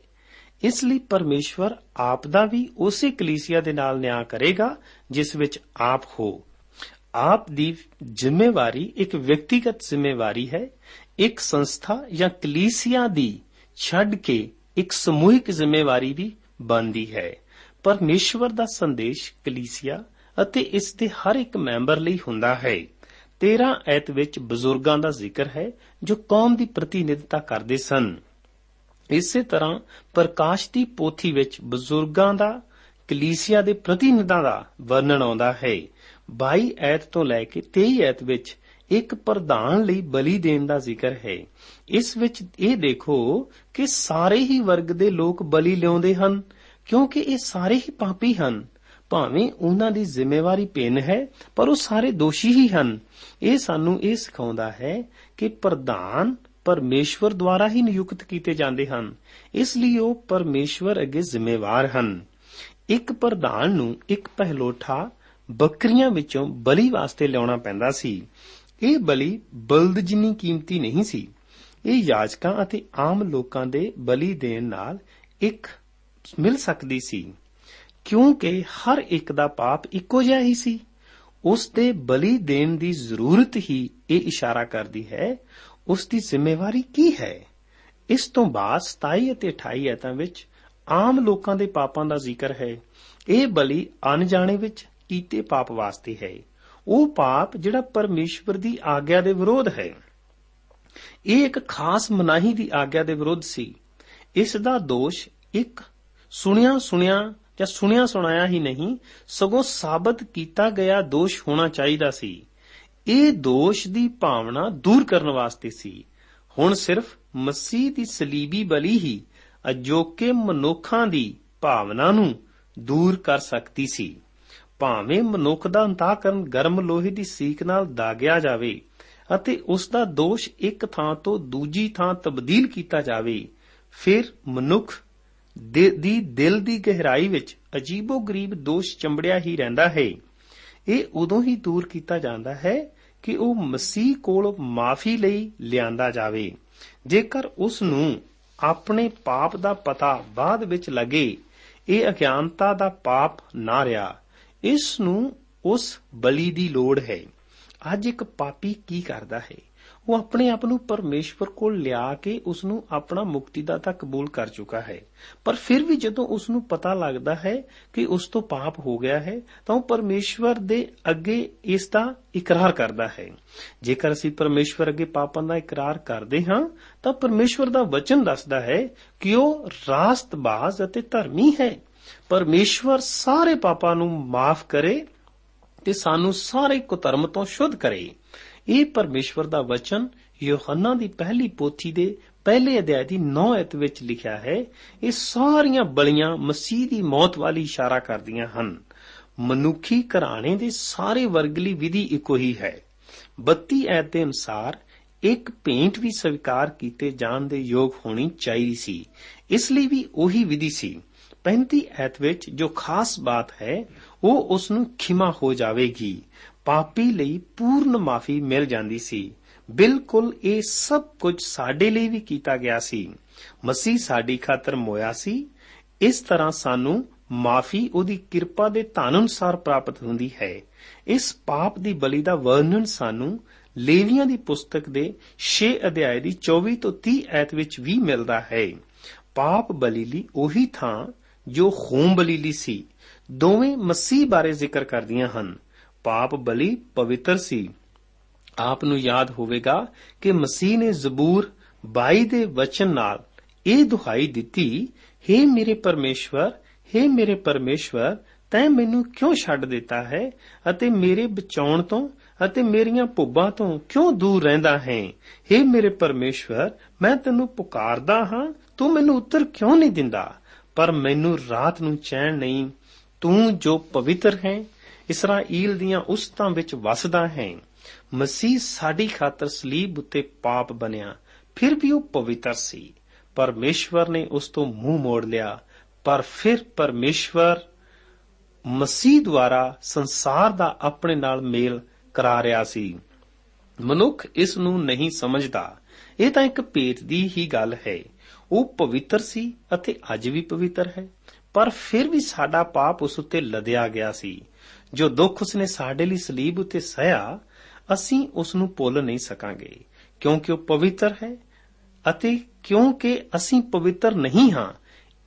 ਇਸ ਲਈ ਪਰਮੇਸ਼ਵਰ ਆਪ ਦਾ ਵੀ ਉਸੇ ਕਲੀਸਿਆ ਦੇ ਨਾਲ ਨਿਆਂ ਕਰੇਗਾ, ਜਿਸ ਵਿੱਚ ਆਪ ਹੋ। ਆਪ ਦੀ ਜ਼ਿੰਮੇਵਾਰੀ ਇੱਕ ਵਿਅਕਤੀਗਤ ਜ਼ਿੰਮੇਵਾਰੀ ਹੈ। ਇੱਕ ਸੰਸਥਾ ਜਾਂ ਕਲੀਸਿਆ ਦੀ ਛੱਡ ਕੇ ਇੱਕ ਸਮੂਹਿਕ ਜ਼ਿੰਮੇਵਾਰੀ ਵੀ ਬਣਦੀ ਹੈ। ਪਰਮੇਸ਼ਵਰ ਦਾ ਸੰਦੇਸ਼ ਕਲੀਸਿਆ ਅਤੇ ਇਸ ਦੇ ਹਰ ਇੱਕ ਮੈਂਬਰ ਲਈ ਹੁੰਦਾ ਹੈ। 13 ਐਤ ਵਿੱਚ ਬਜ਼ੁਰਗਾਂ ਦਾ ਜ਼ਿਕਰ ਹੈ, ਜੋ ਕੌਮ ਦੀ ਪ੍ਰਤੀਨਿਧਤਾ ਕਰਦੇ ਸਨ। ਇਸੇ ਤਰ੍ਹਾਂ ਪ੍ਰਕਾਸ਼ ਦੀ ਪੋਥੀ ਵਿੱਚ ਬਜ਼ੁਰਗਾਂ ਦਾ, ਕਲੀਸਿਆ ਦੇ ਪ੍ਰਤੀਨਿਧਾਂ ਦਾ ਵਰਣਨ ਆਉਂਦਾ ਹੈ। 22 ਐਤ ਤੋਂ ਲੈ ਕੇ 23 ਐਤ ਵਿੱਚ ਇੱਕ ਪ੍ਰਧਾਨ ਲਈ ਬਲੀ ਦੇਣ ਦਾ ਜ਼ਿਕਰ ਹੈ। ਇਸ ਵਿੱਚ ਇਹ ਦੇਖੋ ਕਿ ਸਾਰੇ ਹੀ ਵਰਗ ਦੇ ਲੋਕ ਬਲੀ ਲਿਆਉਂਦੇ ਹਨ, ਕਿਉਂਕਿ ਇਹ ਸਾਰੇ ਹੀ ਪਾਪੀ ਹਨ। ਭਾਵੇਂ ਉਹਨਾਂ ਦੀ ਜ਼ਿੰਮੇਵਾਰੀ ਭਿੰਨ ਹੈ, ਪਰ ਉਹ ਸਾਰੇ ਦੋਸ਼ੀ ਹੀ ਹਨ। ਇਹ ਸਾਨੂੰ ਇਹ ਸਿਖਾਉਂਦਾ ਹੈ ਕਿ ਪ੍ਰਧਾਨ ਪਰਮੇਸ਼ਵਰ ਦੁਆਰਾ ਹੀ ਨਿਯੁਕਤ ਕੀਤੇ ਜਾਂਦੇ ਹਨ। ਇਸ ਲਈ ਉਹ ਪਰਮੇਸ਼ਵਰ ਅੱਗੇ ਜ਼ਿੰਮੇਵਾਰ ਹਨ। ਇੱਕ ਪ੍ਰਧਾਨ ਨੂੰ ਇੱਕ ਪਹਿਲੋਠਾ ਬੱਕਰੀਆਂ ਵਿੱਚੋਂ ਬਲੀ ਵਾਸਤੇ ਲਿਆਉਣਾ ਪੈਂਦਾ ਸੀ। ਇਹ ਬਲੀ ਬਲਦ ਜਿੰਨੀ ਕੀਮਤੀ ਨਹੀਂ ਸੀ। ਇਹ ਯਾਜਕਾਂ ਅਤੇ ਆਮ ਲੋਕਾਂ ਦੇ ਬਲੀ ਦੇਣ ਨਾਲ ਇੱਕ ਮਿਲ ਸਕਦੀ ਸੀ। ਕਿਉਂਕਿ ਹਰ ਇੱਕ ਦਾ ਪਾਪ ਇੱਕੋ ਜਿਹਾ ਹੀ ਸੀ। ਉਸ ਦੇ ਬਲੀ ਦੇਣ ਦੀ ਜ਼ਰੂਰਤ ਹੀ ਇਹ ਇਸ਼ਾਰਾ ਕਰਦੀ ਹੈ ਉਸ ਦੀ ਜ਼ਿੰਮੇਵਾਰੀ ਕੀ ਹੈ? ਇਸ ਤੋਂ ਬਾਅਦ 27 ਅਤੇ 28 ਐਤਾਂ ਵਿੱਚ ਆਮ ਲੋਕਾਂ ਦੇ ਪਾਪਾਂ ਦਾ ਜ਼ਿਕਰ ਹੈ। ਇਹ ਬਲੀ ਅਣਜਾਣੇ ਵਿੱਚ ਕੀਤੇ ਪਾਪ ਵਾਸਤੇ ਹੈ। ਉਹ ਪਾਪ ਜਿਹੜਾ ਪਰਮੇਸ਼ਵਰ ਦੀ ਆਗਿਆ ਦੇ ਵਿਰੋਧ ਹੈ। ਇਹ ਇੱਕ ਖਾਸ ਮਨਾਹੀ ਦੀ ਆਗਿਆ ਦੇ ਵਿਰੋਧ ਸੀ। ਇਸ ਦਾ ਦੋਸ਼ ਇੱਕ ਸੁਣਿਆ ਸੁਣਿਆ ਜਾਂ ਸੁਣਿਆ ਸੁਣਾਇਆ ਹੀ ਨਹੀਂ, ਸਗੋਂ ਸਾਬਤ ਕੀਤਾ ਗਿਆ ਦੋਸ਼ ਹੋਣਾ ਚਾਹੀਦਾ ਸੀ। ਇਹ ਦੋਸ਼ ਦੀ ਭਾਵਨਾ ਦੂਰ ਕਰਨ ਵਾਸਤੇ ਸੀ। ਹੁਣ ਸਿਰਫ ਮਸੀਹ ਦੀ ਸਲੀਬੀ ਬਲੀ ਹੀ ਅਜੋਕੇ ਮਨੁੱਖਾਂ ਦੀ ਭਾਵਨਾ ਨੂੰ ਦੂਰ ਕਰ ਸਕਦੀ ਸੀ। ਭਾਵੇਂ ਮਨੁੱਖ ਦਾ ਅੰਤਾਕਰਨ ਗਰਮ ਲੋਹੇ ਦੀ ਸੀਕ ਨਾਲ ਦਾਗਿਆ ਜਾਵੇ ਅਤੇ ਉਸ ਦਾ ਦੋਸ਼ ਇੱਕ ਥਾਂ ਤੋਂ ਦੂਜੀ ਥਾਂ ਤਬਦੀਲ ਕੀਤਾ ਜਾਵੇ, ਫਿਰ ਮਨੁੱਖ ਦੀ ਦਿਲ ਦੀ ਗਹਿਰਾਈ ਵਿੱਚ ਅਜੀਬੋ-ਗਰੀਬ ਦੋਸ਼ ਚੰਬੜਿਆ ਹੀ ਰਹਿੰਦਾ ਹੈ। ਇਹ ਉਦੋਂ ਹੀ ਦੂਰ ਕੀਤਾ ਜਾਂਦਾ ਹੈ ਕਿ ਉਹ ਮਸੀਹ ਕੋਲ ਮਾਫੀ ਲਈ ਲਿਆਂਦਾ ਜਾਵੇ। ਜੇਕਰ ਉਸ ਨੂੰ ਆਪਣੇ ਪਾਪ ਦਾ ਪਤਾ ਬਾਅਦ ਵਿੱਚ ਲੱਗੇ, ਇਹ ਅਗਿਆਨਤਾ ਦਾ ਪਾਪ ਨਾ ਰਿਹਾ। ਇਸ ਨੂੰ ਉਸ ਬਲੀ ਦੀ ਲੋੜ ਹੈ। ਅੱਜ ਇੱਕ ਪਾਪੀ ਕੀ ਕਰਦਾ ਹੈ? ਉਹ ਆਪਣੇ ਆਪ ਨੂੰ ਪਰਮੇਸ਼ਵਰ ਕੋਲ ਲਿਆ ਕੇ ਉਸ ਨੂੰ ਆਪਣਾ ਮੁਕਤੀਦਾਤਾ ਕਬੂਲ ਕਰ ਚੁੱਕਾ ਹੈ। ਪਰ ਫਿਰ ਵੀ ਜਦੋਂ ਉਸ ਨੂੰ ਪਤਾ ਲੱਗਦਾ ਹੈ ਕਿ ਉਸ ਤੋਂ ਪਾਪ ਹੋ ਗਿਆ ਹੈ, ਤਾਂ ਉਹ ਪਰਮੇਸ਼ਵਰ ਦੇ ਅੱਗੇ ਇਸ ਦਾ ਇਕਰਾਰ ਕਰਦਾ ਹੈ। ਜੇਕਰ ਅਸੀਂ ਪਰਮੇਸ਼ਵਰ ਅੱਗੇ ਪਾਪਾਂ ਦਾ ਇਕਰਾਰ ਕਰਦੇ ਹਾਂ, ਤਾਂ ਪਰਮੇਸ਼ਵਰ ਦਾ ਵਚਨ ਦੱਸਦਾ ਹੈ ਕਿ ਉਹ ਰਾਸਤਬਾਜ਼ ਅਤੇ ਧਰਮੀ ਹੈ। ਪਰਮੇਸ਼ਵਰ ਸਾਰੇ ਪਾਪਾਂ ਨੂੰ ਮਾਫ ਕਰੇ ਤੇ ਸਾਨੂੰ ਸਾਰੇ ਕੁਧਰਮ ਤੋਂ ਸ਼ੁੱਧ ਕਰੇ। ਇਹ ਪਰਮੇਸ਼ਵਰ ਦਾ ਵਚਨ ਯੋਹੰਨਾ ਦੀ ਪਹਿਲੀ ਪੋਥੀ ਦੇ ਪਹਿਲੇ ਅਧਿਆਇ ਦੀ 9 ਐਤ ਵਿੱਚ ਲਿਖਿਆ ਹੈ, ਇਹ ਸਾਰੀਆਂ ਬਲੀਆਂ ਮਸੀਹ ਦੀ ਮੌਤ ਵਾਲੀ ਇਸ਼ਾਰਾ ਕਰਦੀਆਂ ਹਨ। ਮਨੁੱਖੀ ਘਰਾਣੇ ਦੇ ਸਾਰੇ ਵਰਗਲੀ ਵਿਧੀ ਇੱਕੋ ਹੀ ਹੈ। 32 ਐਤ ਦੇ ਅਨੁਸਾਰ ਇੱਕ ਭੇਂਟ ਵੀ ਸਵੀਕਾਰ ਕੀਤੇ ਜਾਣ ਦੇ ਯੋਗ ਹੋਣੀ ਚਾਹੀਦੀ ਸੀ। ਇਸ ਲਈ ਵੀ ਉਹੀ ਵਿਧੀ ਸੀ। 35 ਐਤ ਵਿੱਚ ਜੋ ਖਾਸ ਬਾਤ ਹੈ, ਉਹ ਉਸ ਨੂੰ ਖਿਮਾ ਹੋ ਜਾਵੇਗੀ। ਪਾਪੀ ਲਈ ਪੂਰਨ ਮਾਫੀ ਮਿਲ ਜਾਂਦੀ ਸੀ। ਬਿਲਕੁਲ ਇਹ ਸਭ ਕੁਝ ਸਾਡੇ ਲਈ ਵੀ ਕੀਤਾ ਗਿਆ ਸੀ। ਮਸੀਹ ਸਾਡੀ ਖਾਤਰ ਮੋਇਆ ਸੀ। ਇਸ ਤਰ੍ਹਾਂ ਸਾਨੂੰ ਮਾਫੀ ਉਹਦੀ ਕਿਰਪਾ ਦੇ ਧਨ ਅਨੁਸਾਰ ਪ੍ਰਾਪਤ ਹੁੰਦੀ ਹੈ। ਇਸ ਪਾਪ ਦੀ ਬਲੀ ਦਾ ਵਰਣਨ ਸਾਨੂੰ ਲੇਵੀਆਂ ਦੀ ਪੁਸਤਕ ਦੇ 6 ਅਧਿਆਏ ਦੀ 24 ਤੋਂ 30 ਐਤ ਵਿੱਚ ਵੀ ਮਿਲਦਾ ਹੈ। ਪਾਪ ਬਲੀ ਲਈ ਉਹੀ ਥਾਂ ਜੋ ਖੂਨ ਬਲੀ ਲਈ ਸੀ। ਦੋਵੇਂ ਮਸੀਹ ਬਾਰੇ ਜ਼ਿਕਰ ਕਰਦੀਆਂ ਹਨ। ਪਾਪ ਬਲੀ ਪਵਿੱਤਰ ਸੀ ਆਪ ਨੂੰ ਯਾਦ ਹੋਵੇਗਾ ਕਿ ਮਸੀਹ ਨੇ ਜ਼ਬੂਰ 22 ਦੇ ਵਚਨ ਨਾਲ ਇਹ ਦੁਹਾਈ ਦਿੱਤੀ हे ਮੇਰੇ ਪਰਮੇਸ਼ਵਰ हे ਮੇਰੇ ਪਰਮੇਸ਼ਵਰ ਤੈਂ ਮੈਨੂੰ ਕਿਉਂ ਛੱਡ ਦਿੱਤਾ ਹੈ ਅਤੇ ਮੇਰੇ ਬਚਾਉਣ ਤੋਂ ਅਤੇ ਮੇਰੀਆਂ ਭੁੱਬਾਂ ਤੋਂ ਕਿਉਂ ਦੂਰ ਰਹਿੰਦਾ ਹੈ हे ਮੇਰੇ ਪਰਮੇਸ਼ਵਰ ਮੈਂ ਤੈਨੂੰ ਪੁਕਾਰਦਾ ਹਾਂ ਤੂੰ ਮੈਨੂੰ ਉੱਤਰ ਕਿਉਂ ਨਹੀਂ ਦਿੰਦਾ ਪਰ ਮੈਨੂੰ ਰਾਤ ਨੂੰ ਚੈਨ ਨਹੀਂ ਤੂੰ ਜੋ ਪਵਿੱਤਰ ਹੈ ਇਸਰਾਈਲ ਦੀਆਂ ਉਸਤਾਂ ਵਿੱਚ ਵਸਦਾ ਹੈ। ਮਸੀਹ ਸਾਡੀ ਖਾਤਰ ਸਲੀਬ ਉੱਤੇ ਪਾਪ ਬਣਿਆ, ਫਿਰ ਵੀ ਉਹ ਪਵਿੱਤਰ ਸੀ। ਪਰਮੇਸ਼ਵਰ ਨੇ ਉਸ ਤੋਂ ਮੂੰਹ ਮੋੜ ਲਿਆ, ਪਰ ਫਿਰ ਪਰਮੇਸ਼ਵਰ ਮਸੀਹ ਦੁਆਰਾ ਸੰਸਾਰ ਦਾ ਆਪਣੇ ਨਾਲ ਮੇਲ ਕਰਾ ਰਿਹਾ ਸੀ। ਮਨੁੱਖ ਇਸ ਨੂੰ ਨਹੀਂ ਸਮਝਦਾ। ਇਹ ਤਾਂ ਇੱਕ ਭੇਤ ਦੀ ਹੀ ਗੱਲ ਹੈ। ਉਹ ਪਵਿੱਤਰ ਸੀ ਅਤੇ ਅੱਜ ਵੀ ਪਵਿੱਤਰ ਹੈ, ਪਰ ਫਿਰ ਵੀ ਸਾਡਾ ਪਾਪ ਉਸ ਉੱਤੇ ਲਦਿਆ ਗਿਆ ਸੀ। ਜੋ ਦੁੱਖ ਉਸਨੇ ਸਾਡੇ ਲਈ ਸਲੀਬ ਉੱਤੇ ਸਹਿਆ, ਅਸੀਂ ਉਸ ਨੂੰ ਭੁੱਲ ਨਹੀਂ ਸਕਾਂਗੇ, ਕਿਉਂਕਿ ਉਹ ਪਵਿੱਤਰ ਹੈ ਅਤੇ ਕਿਉਂਕਿ ਅਸੀਂ ਪਵਿੱਤਰ ਨਹੀਂ ਹਾਂ,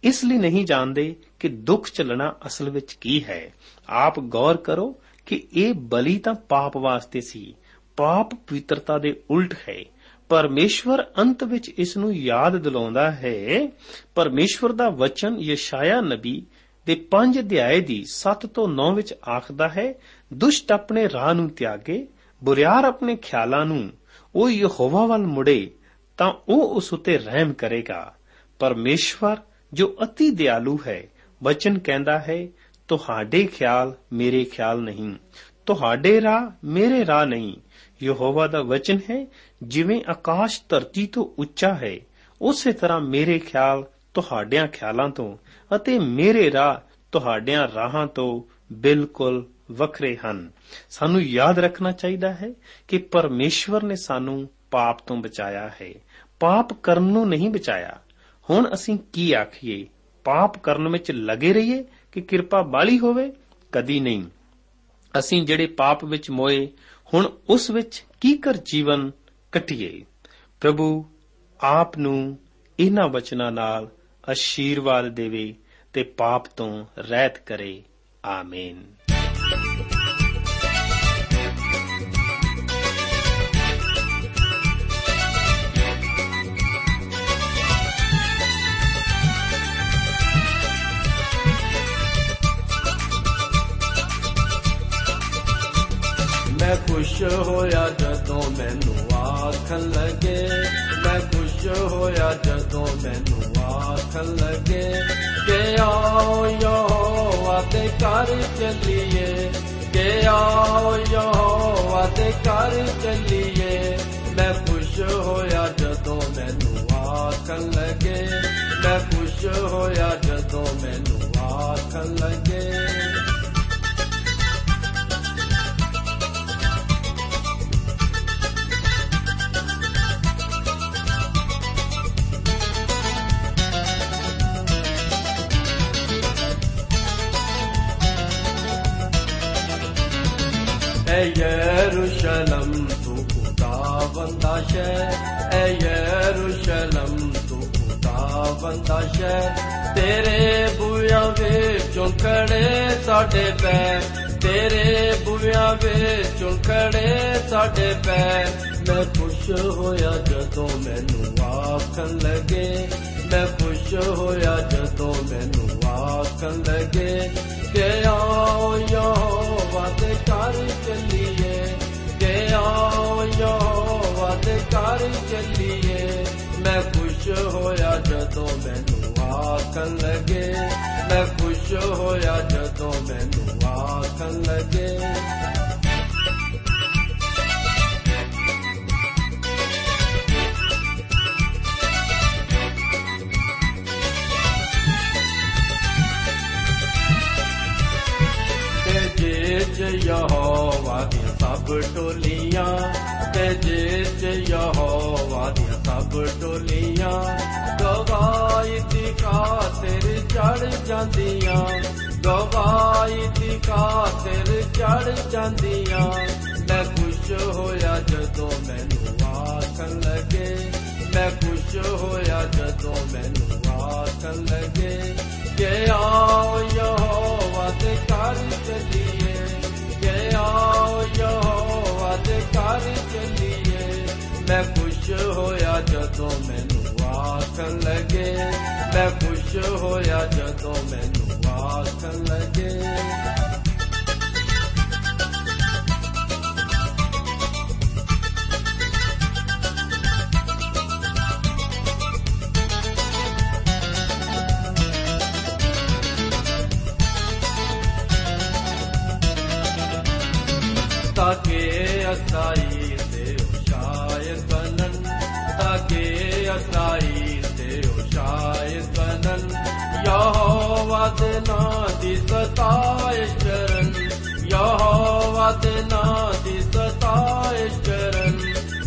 ਇਸ ਲਈ ਨਹੀਂ ਜਾਣਦੇ ਕਿ ਦੁੱਖ ਚੱਲਣਾ ਅਸਲ ਵਿੱਚ ਕੀ ਹੈ। ਆਪ ਗੌਰ ਕਰੋ ਕਿ ਇਹ ਬਲੀ ਤਾਂ ਪਾਪ ਵਾਸਤੇ ਸੀ, ਪਾਪ ਪਵਿੱਤਰਤਾ ਦੇ ਉਲਟ ਹੈ। ਪਰਮੇਸ਼ਵਰ ਅੰਤ ਵਿੱਚ ਇਸ ਨੂੰ ਯਾਦ ਦਿਲਾਉਂਦਾ ਹੈ, ਪਰਮੇਸ਼ਵਰ ਦਾ ਵਚਨ ਯਸ਼ਾਇਆ ਨਬੀ ਦੇ 5 ਅਧਿਆਏ ਦੀ 7 ਤੋਂ 9 ਵਿੱਚ ਆਖਦਾ ਹੈ, ਦੁਸ਼ਟ ਆਪਣੇ ਰਾਹ ਨੂੰ ਤਿਆਗੇ, ਬੁਰਿਆਰ ਆਪਣੇ ਖਿਆਲਾਂ ਨੂੰ, ਉਹ ਯਹੋਵਾ ਵੱਲ ਮੁੜੇ, ਤਾਂ ਉਹ ਉਸ ਉਤੇ ਰਹਿਮ ਕਰੇਗਾ। ਪਰਮੇਸ਼ਵਰ, ਜੋ ਅਤੀ ਦਿਆਲੂ ਹੈ ਵਚਨ ਕਹਿੰਦਾ ਹੈ, ਤੁਹਾਡੇ ਖਿਆਲ ਮੇਰੇ ਖਿਆਲ ਨਹੀਂ, ਤੁਹਾਡੇ ਰਾਹ ਮੇਰੇ ਰਾਹ ਨਹੀਂ। ਯਹੋਵਾ ਦਾ ਵਚਨ ਹੈ, ਜਿਵੇਂ ਆਕਾਸ਼ ਧਰਤੀ ਤੋਂ ਉੱਚਾ ਹੈ, ਉਸੇ ਤਰ੍ਹਾਂ ਮੇਰੇ ਖਿਆਲ ਤੁਹਾਡਿਆਂ ਖਿਆਲਾਂ ਤੋਂ। ਅਤੇ ਮੇਰੇ ਰਾਹ ਤੁਹਾਡਿਆਂ ਰਾਹਾਂ ਤੋਂ ਬਿਲਕੁਲ ਵੱਖਰੇ ਹਨ। ਸਾਨੂੰ ਯਾਦ ਰੱਖਣਾ ਚਾਹੀਦਾ ਹੈ ਕਿ ਪਰਮੇਸ਼ਵਰ ਨੇ ਸਾਨੂੰ ਪਾਪ ਤੋਂ ਬਚਾਇਆ ਹੈ। ਪਾਪ ਕਰਨ ਨੂੰ ਨਹੀਂ ਬਚਾਇਆ। ਹੁਣ ਅਸੀਂ ਕੀ ਆਖੀਏ? ਪਾਪ ਕਰਨ ਵਿੱਚ ਲੱਗੇ ਰਹੀਏ ਕਿ ਕਿਰਪਾ ਬਾਲੀ ਹੋਵੇ? ਕਦੀ ਨਹੀਂ। ਅਸੀਂ ਜਿਹੜੇ ਪਾਪ ਵਿੱਚ ਮੋਏ, ਹੁਣ ਉਸ ਵਿੱਚ ਕੀ ਕਰ ਜੀਵਨ ਕਟਿਏ? ਪ੍ਰਭੂ, ਆਪ ਨੂੰ ਇਹਨਾਂ ਵਚਨਾਂ ਨਾਲ ਅਸ਼ੀਰਵਾਦ ਦੇਵੇ। ਤੇ ਪਾਪ ਤੋਂ ਰਹਿਤ ਕਰੇ। ਆਮੀਨ। ਮੈਂ ਖੁਸ਼ ਹੋਇਆ ਜਦੋਂ ਮੈਨੂੰ ਆਖਣ ਲੱਗੇ। ਮੈਂ ਖੁਸ਼ ਹੋਇਆ ਜਦੋਂ ਮੈਨੂੰ ਆਖਣ ਲੱਗੇ। ਕਿ ਆਓ ਯਹੋਵਾ ਦੇ ਘਰ ਚੱਲੀਏ। ਕਿ ਆਓ ਯਹੋਵਾ ਦੇ ਘਰ ਚੱਲੀਏ। ਮੈਂ ਖੁਸ਼ ਹੋਇਆ ਜਦੋਂ ਮੈਨੂੰ ਆਖਣ ਲੱਗੇ ਯਰੂਸ਼ਲਮ ਤੂੰ ਖੁਦਾਵੰਦਾ ਦਾ ਸ਼ਹਿਰ ਐ ਯਰੂਸ਼ਲਮ ਤੂੰ ਖੁਦਾਵੰਦ ਦਾ ਸ਼ਹਿਰ ਤੇਰੇ ਬੂਹਿਆਂ ਵਿੱਚੋਂ ਖੜੇ ਸਾਡੇ ਪੈਰ ਤੇਰੇ ਬੂਹਿਆਂ ਵਿੱਚੋਂ ਖੜੇ ਸਾਡੇ ਪੈਰ ਮੈਂ ਖੁਸ਼ ਹੋਇਆ ਜਦੋਂ ਮੈਨੂੰ ਆਖਣ ਲੱਗੇ ਮੈਂ ਖੁਸ਼ ਹੋਇਆ ਜਦੋਂ ਮੈਨੂੰ ਆਖਣ ਲੱਗੇ ਕਿ ਆਓ ਯਹੋਵਾ ਦੇ ਘਰ ਚੱਲੀਏ। ਕਿ ਆਓ ਯਹੋਵਾ ਦੇ ਘਰ ਚੱਲੀਏ। ਮੈਂ ਖੁਸ਼ ਹੋਇਆ ਜਦੋਂ ਮੈਨੂੰ ਆਖਣ ਲੱਗੇ। ਮੈਂ ਖੁਸ਼ ਹੋਇਆ ਜਦੋਂ ਮੈਨੂੰ ਆਖਣ ਲੱਗੇ। ਸਭ ਟੋਲੀਆਂ ਤੇ ਜੇ ਚ ਯਹੋਵਾ ਦੀਆਂ ਸਭ ਟੋਲੀਆਂ। ਗਵਾਈ ਦੀ ਖਾਤਰ ਚੜ ਜਾਂਦੀਆਂ। ਗਵਾਈ ਦੀ ਖਾਤਰ ਚੜ ਜਾਂਦੀਆਂ। ਮੈਂ ਖੁਸ਼ ਹੋਇਆ ਜਦੋਂ ਮੈਨੂੰ ਆਖਣ ਲੱਗੇ। ਮੈਂ ਖੁਸ਼ ਹੋਇਆ ਜਦੋਂ ਮੈਨੂੰ ਆਖਣ ਲੱਗੇ। ਕਿ ਆਓ ਯਹੋਵਾ ਦੇ ਘਰ ਚੱਲੀਏ। ਜਦੋਂ ਮੈਨੂੰ ਆਖਣ ਲੱਗੇ ਮੈਂ ਖੁਸ਼ ਹੋਇਆ ਜਦੋਂ ਮੈਨੂੰ ਆਖਣ ਲੱਗੇ। ਤਾਕੇ ਅਸਾਈ ਦੇ ਨਾਂ ਦੀ ਸਤਾਇਸ਼ ਕਰਨ ਯਹੋਵਾ ਦੇ ਨਾਂ ਦੀ ਸਤਾਇਸ਼ ਕਰਨ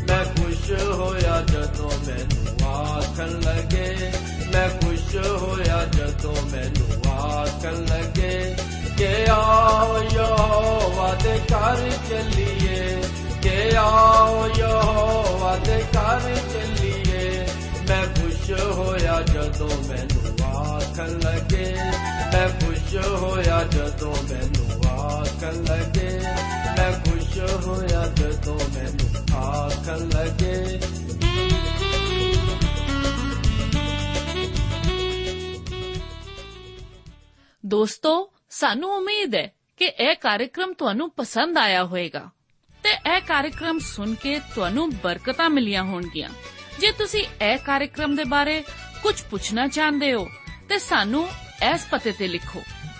ਮੈਂ ਖੁਸ਼ ਹੋਇਆ ਜਦੋਂ ਮੈਨੂੰ ਆਖਣ ਲੱਗੇ ਮੈਂ ਖੁਸ਼ ਹੋਇਆ ਜਦੋਂ ਮੈਨੂੰ ਆਖਣ ਲੱਗੇ ਕਿ ਆਓ ਯਹੋਵਾ ਦੇ ਘਰ ਚੱਲੀਏ ਕਿ ਆਓ ਯਹੋਵਾ ਦੇ ਘਰ ਚੱਲੀਏ ਮੈਂ ਖੁਸ਼ ਹੋਇਆ ਜਦੋਂ ਮੈਨੂੰ ਆਖਣ ਲੱਗੇ ਮੈਂ ਖੁਸ਼ ਹੋਇਆ ਜਦੋਂ ਮੈਨੂੰ ਆਖਣ ਲੱਗੇ। ਮੈਂ ਖੁਸ਼ ਹੋਇਆ ਜਦੋਂ ਮੈਨੂੰ ਆਖਣ ਲੱਗੇ। ਦੋਸਤੋ, ਸਾਨੂੰ ਉਮੀਦ ਹੈ ਕਿ ਇਹ ਕਾਰਜਕ੍ਰਮ ਤੁਹਾਨੂੰ ਪਸੰਦ ਆਇਆ ਹੋਵੇਗਾ। ਤੇ ਇਹ ਕਾਰਜਕ੍ਰਮ ਸੁਣ ਕੇ ਤੁਹਾਨੂੰ ਬਰਕਤਾਂ ਮਿਲੀਆਂ ਹੋਣਗੀਆਂ। ਜੇ ਤੁਸੀਂ ਇਹ ਕਾਰਜਕ੍ਰਮ ਦੇ ਬਾਰੇ ਕੁਝ ਪੁੱਛਣਾ ਚਾਹੁੰਦੇ ਹੋ, ਤੇ ਸਾਨੂੰ ਇਸ ਪਤੇ ਤੇ ਲਿਖੋ।